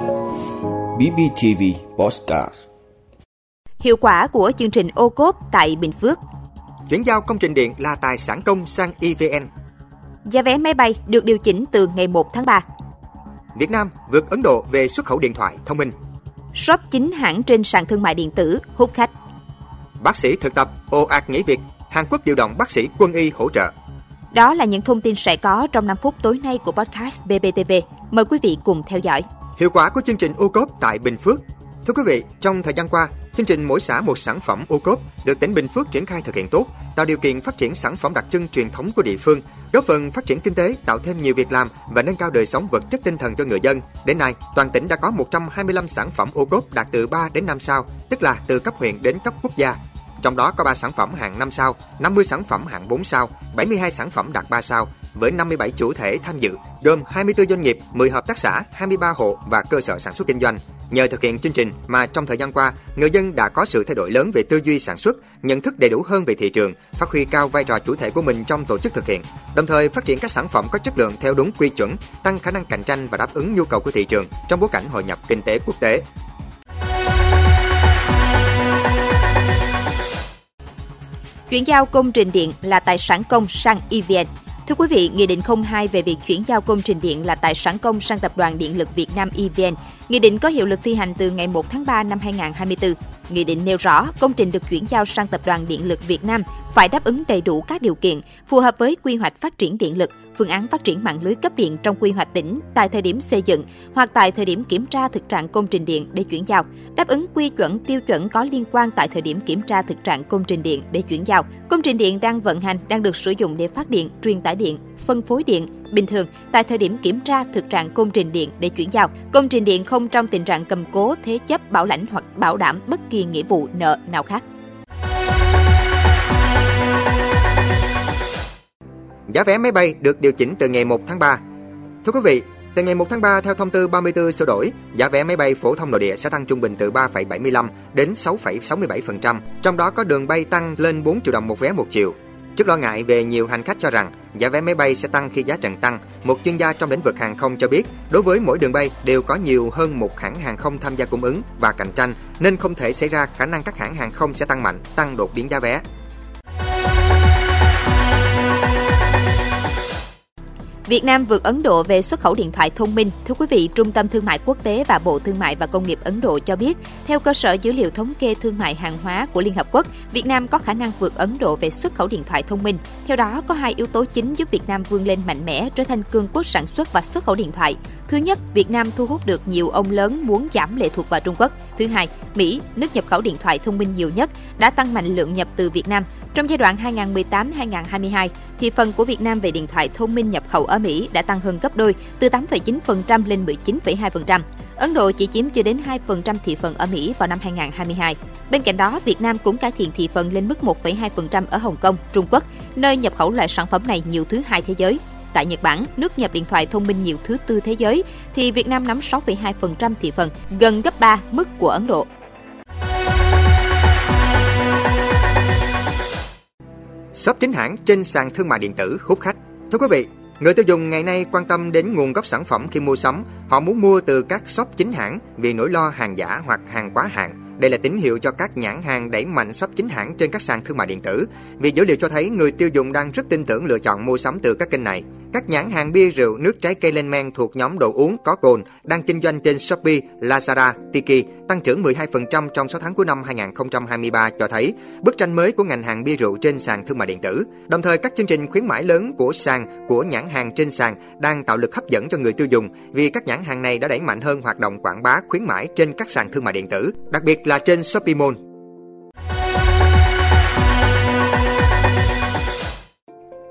BBTV Postcard. Hiệu quả của chương trình ô cốp tại Bình Phước. Chuyển giao công trình điện là tài sản công sang EVN Giá vé máy bay được điều chỉnh từ ngày 1 tháng 3 Việt Nam vượt Ấn Độ về xuất khẩu điện thoại thông minh. Shop chính hãng trên sàn thương mại điện tử hút khách. Bác sĩ thực tập ồ ạt nghỉ việc Hàn Quốc điều động bác sĩ quân y hỗ trợ. Đó là những thông tin sẽ có trong 5 phút tối nay của podcast BBTV. Mời quý vị cùng theo dõi. Hiệu quả của chương trình ô cốp tại Bình Phước Thưa quý vị, trong thời gian qua, chương trình mỗi xã một sản phẩm ô cốp được tỉnh Bình Phước triển khai thực hiện tốt, tạo điều kiện phát triển sản phẩm đặc trưng truyền thống của địa phương, góp phần phát triển kinh tế, tạo thêm nhiều việc làm và nâng cao đời sống vật chất tinh thần cho người dân. Đến nay, toàn tỉnh đã có 125 sản phẩm ô cốp đạt từ 3 đến 5 sao, tức là từ cấp huyện đến cấp quốc gia. Trong đó có 3 sản phẩm hạng 5 sao, 50 sản phẩm hạng 4 sao, 72 sản phẩm đạt 3 sao, với 57 chủ thể tham dự, gồm 24 doanh nghiệp, 10 hợp tác xã, 23 hộ và cơ sở sản xuất kinh doanh. Nhờ thực hiện chương trình mà trong thời gian qua, người dân đã có sự thay đổi lớn về tư duy sản xuất, nhận thức đầy đủ hơn về thị trường, phát huy cao vai trò chủ thể của mình trong tổ chức thực hiện, đồng thời phát triển các sản phẩm có chất lượng theo đúng quy chuẩn, tăng khả năng cạnh tranh và đáp ứng nhu cầu của thị trường trong bối cảnh hội nhập kinh tế quốc tế. Chuyển giao công trình điện là tài sản công sang EVN. Thưa quý vị, Nghị định 02 về việc chuyển giao công trình điện là tài sản công sang Tập đoàn Điện lực Việt Nam EVN. Nghị định có hiệu lực thi hành từ ngày 1 tháng 3 năm 2024. Nghị định nêu rõ công trình được chuyển giao sang Tập đoàn Điện lực Việt Nam phải đáp ứng đầy đủ các điều kiện phù hợp với quy hoạch phát triển điện lực, phương án phát triển mạng lưới cấp điện trong quy hoạch tỉnh tại thời điểm xây dựng hoặc tại thời điểm kiểm tra thực trạng công trình điện để chuyển giao, đáp ứng quy chuẩn tiêu chuẩn có liên quan tại thời điểm kiểm tra thực trạng công trình điện để chuyển giao. Công trình điện đang vận hành đang được sử dụng để phát điện, truyền tải điện, phân phối điện bình thường tại thời điểm kiểm tra thực trạng công trình điện để chuyển giao. Công trình điện không trong tình trạng cầm cố, thế chấp, bảo lãnh hoặc bảo đảm bất kỳ nghĩa vụ nợ nào khác. Giá vé máy bay được điều chỉnh từ ngày 1 tháng 3. Thưa quý vị, từ ngày 1 tháng 3 theo thông tư 34 sửa đổi, giá vé máy bay phổ thông nội địa sẽ tăng trung bình từ 3,75 đến 6,67%, trong đó có đường bay tăng lên 4 triệu đồng một vé một chiều. Trước lo ngại về nhiều hành khách cho rằng giá vé máy bay sẽ tăng khi giá trần tăng, một chuyên gia trong lĩnh vực hàng không cho biết, đối với mỗi đường bay đều có nhiều hơn một hãng hàng không tham gia cung ứng và cạnh tranh, nên không thể xảy ra khả năng các hãng hàng không sẽ tăng mạnh, tăng đột biến giá vé. Việt Nam vượt Ấn Độ về xuất khẩu điện thoại thông minh. Thưa quý vị, Trung tâm Thương mại Quốc tế và Bộ Thương mại và Công nghiệp Ấn Độ cho biết, theo cơ sở dữ liệu thống kê thương mại hàng hóa của Liên Hợp Quốc, Việt Nam có khả năng vượt Ấn Độ về xuất khẩu điện thoại thông minh. Theo đó, có hai yếu tố chính giúp Việt Nam vươn lên mạnh mẽ trở thành cường quốc sản xuất và xuất khẩu điện thoại. Thứ nhất, Việt Nam thu hút được nhiều ông lớn muốn giảm lệ thuộc vào Trung Quốc. Thứ hai, Mỹ, nước nhập khẩu điện thoại thông minh nhiều nhất, đã tăng mạnh lượng nhập từ Việt Nam. Trong giai đoạn 2018-2022, thì phần của Việt Nam về điện thoại thông minh nhập khẩu ở Mỹ đã tăng hơn gấp đôi, từ 8,9% lên 19,2%. Ấn Độ chỉ chiếm chưa đến 2% thị phần ở Mỹ vào năm 2022. Bên cạnh đó, Việt Nam cũng cải thiện thị phần lên mức 1,2% ở Hồng Kông, Trung Quốc, nơi nhập khẩu loại sản phẩm này nhiều thứ hai thế giới. Tại Nhật Bản, nước nhập điện thoại thông minh nhiều thứ tư thế giới, thì Việt Nam nắm 6,2% thị phần, gần gấp 3 mức của Ấn Độ. Shop chính hãng trên sàn thương mại điện tử hút khách. Thưa quý vị, người tiêu dùng ngày nay quan tâm đến nguồn gốc sản phẩm khi mua sắm. Họ muốn mua từ các shop chính hãng vì nỗi lo hàng giả hoặc hàng quá hạn. Đây là tín hiệu cho các nhãn hàng đẩy mạnh shop chính hãng trên các sàn thương mại điện tử. Vì dữ liệu cho thấy người tiêu dùng đang rất tin tưởng lựa chọn mua sắm từ các kênh này. Các nhãn hàng bia rượu, nước trái cây lên men thuộc nhóm đồ uống có cồn đang kinh doanh trên Shopee, Lazada, Tiki tăng trưởng 12% trong 6 tháng cuối năm 2023 cho thấy bức tranh mới của ngành hàng bia rượu trên sàn thương mại điện tử. Đồng thời các chương trình khuyến mãi lớn của sàn của nhãn hàng trên sàn đang tạo lực hấp dẫn cho người tiêu dùng vì các nhãn hàng này đã đẩy mạnh hơn hoạt động quảng bá khuyến mãi trên các sàn thương mại điện tử, đặc biệt là trên Shopee Mall.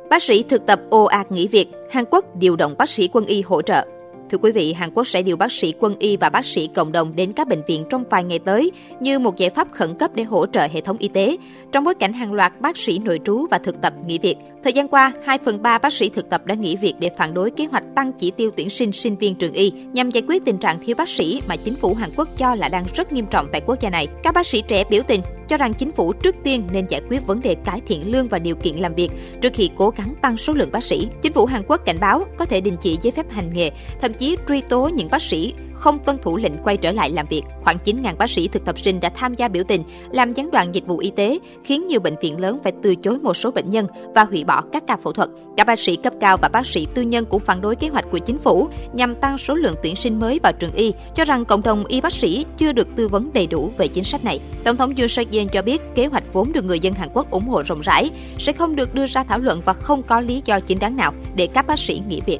Bác sĩ thực tập ồ ạt nghỉ việc, Hàn Quốc điều động bác sĩ quân y hỗ trợ. Thưa quý vị, Hàn Quốc sẽ điều bác sĩ quân y và bác sĩ cộng đồng đến các bệnh viện trong vài ngày tới như một giải pháp khẩn cấp để hỗ trợ hệ thống y tế. Trong bối cảnh hàng loạt bác sĩ nội trú và thực tập nghỉ việc, thời gian qua, 2 phần 3 bác sĩ thực tập đã nghỉ việc để phản đối kế hoạch tăng chỉ tiêu tuyển sinh sinh viên trường y nhằm giải quyết tình trạng thiếu bác sĩ mà chính phủ Hàn Quốc cho là đang rất nghiêm trọng tại quốc gia này. Các bác sĩ trẻ biểu tình cho rằng chính phủ trước tiên nên giải quyết vấn đề cải thiện lương và điều kiện làm việc trước khi cố gắng tăng số lượng bác sĩ. Chính phủ Hàn Quốc cảnh báo có thể đình chỉ giấy phép hành nghề, thậm chí truy tố những bác sĩ không tuân thủ lệnh quay trở lại làm việc. Khoảng 9.000 bác sĩ thực tập sinh đã tham gia biểu tình, làm gián đoạn dịch vụ y tế, khiến nhiều bệnh viện lớn phải từ chối một số bệnh nhân và hủy bỏ các ca phẫu thuật. Các bác sĩ cấp cao và bác sĩ tư nhân cũng phản đối kế hoạch của chính phủ nhằm tăng số lượng tuyển sinh mới vào trường y, cho rằng cộng đồng y bác sĩ chưa được tư vấn đầy đủ về chính sách này. Tổng thống Yoon suk yeol cho biết kế hoạch vốn được người dân Hàn Quốc ủng hộ rộng rãi sẽ không được đưa ra thảo luận và không có lý do chính đáng nào để các bác sĩ nghỉ việc.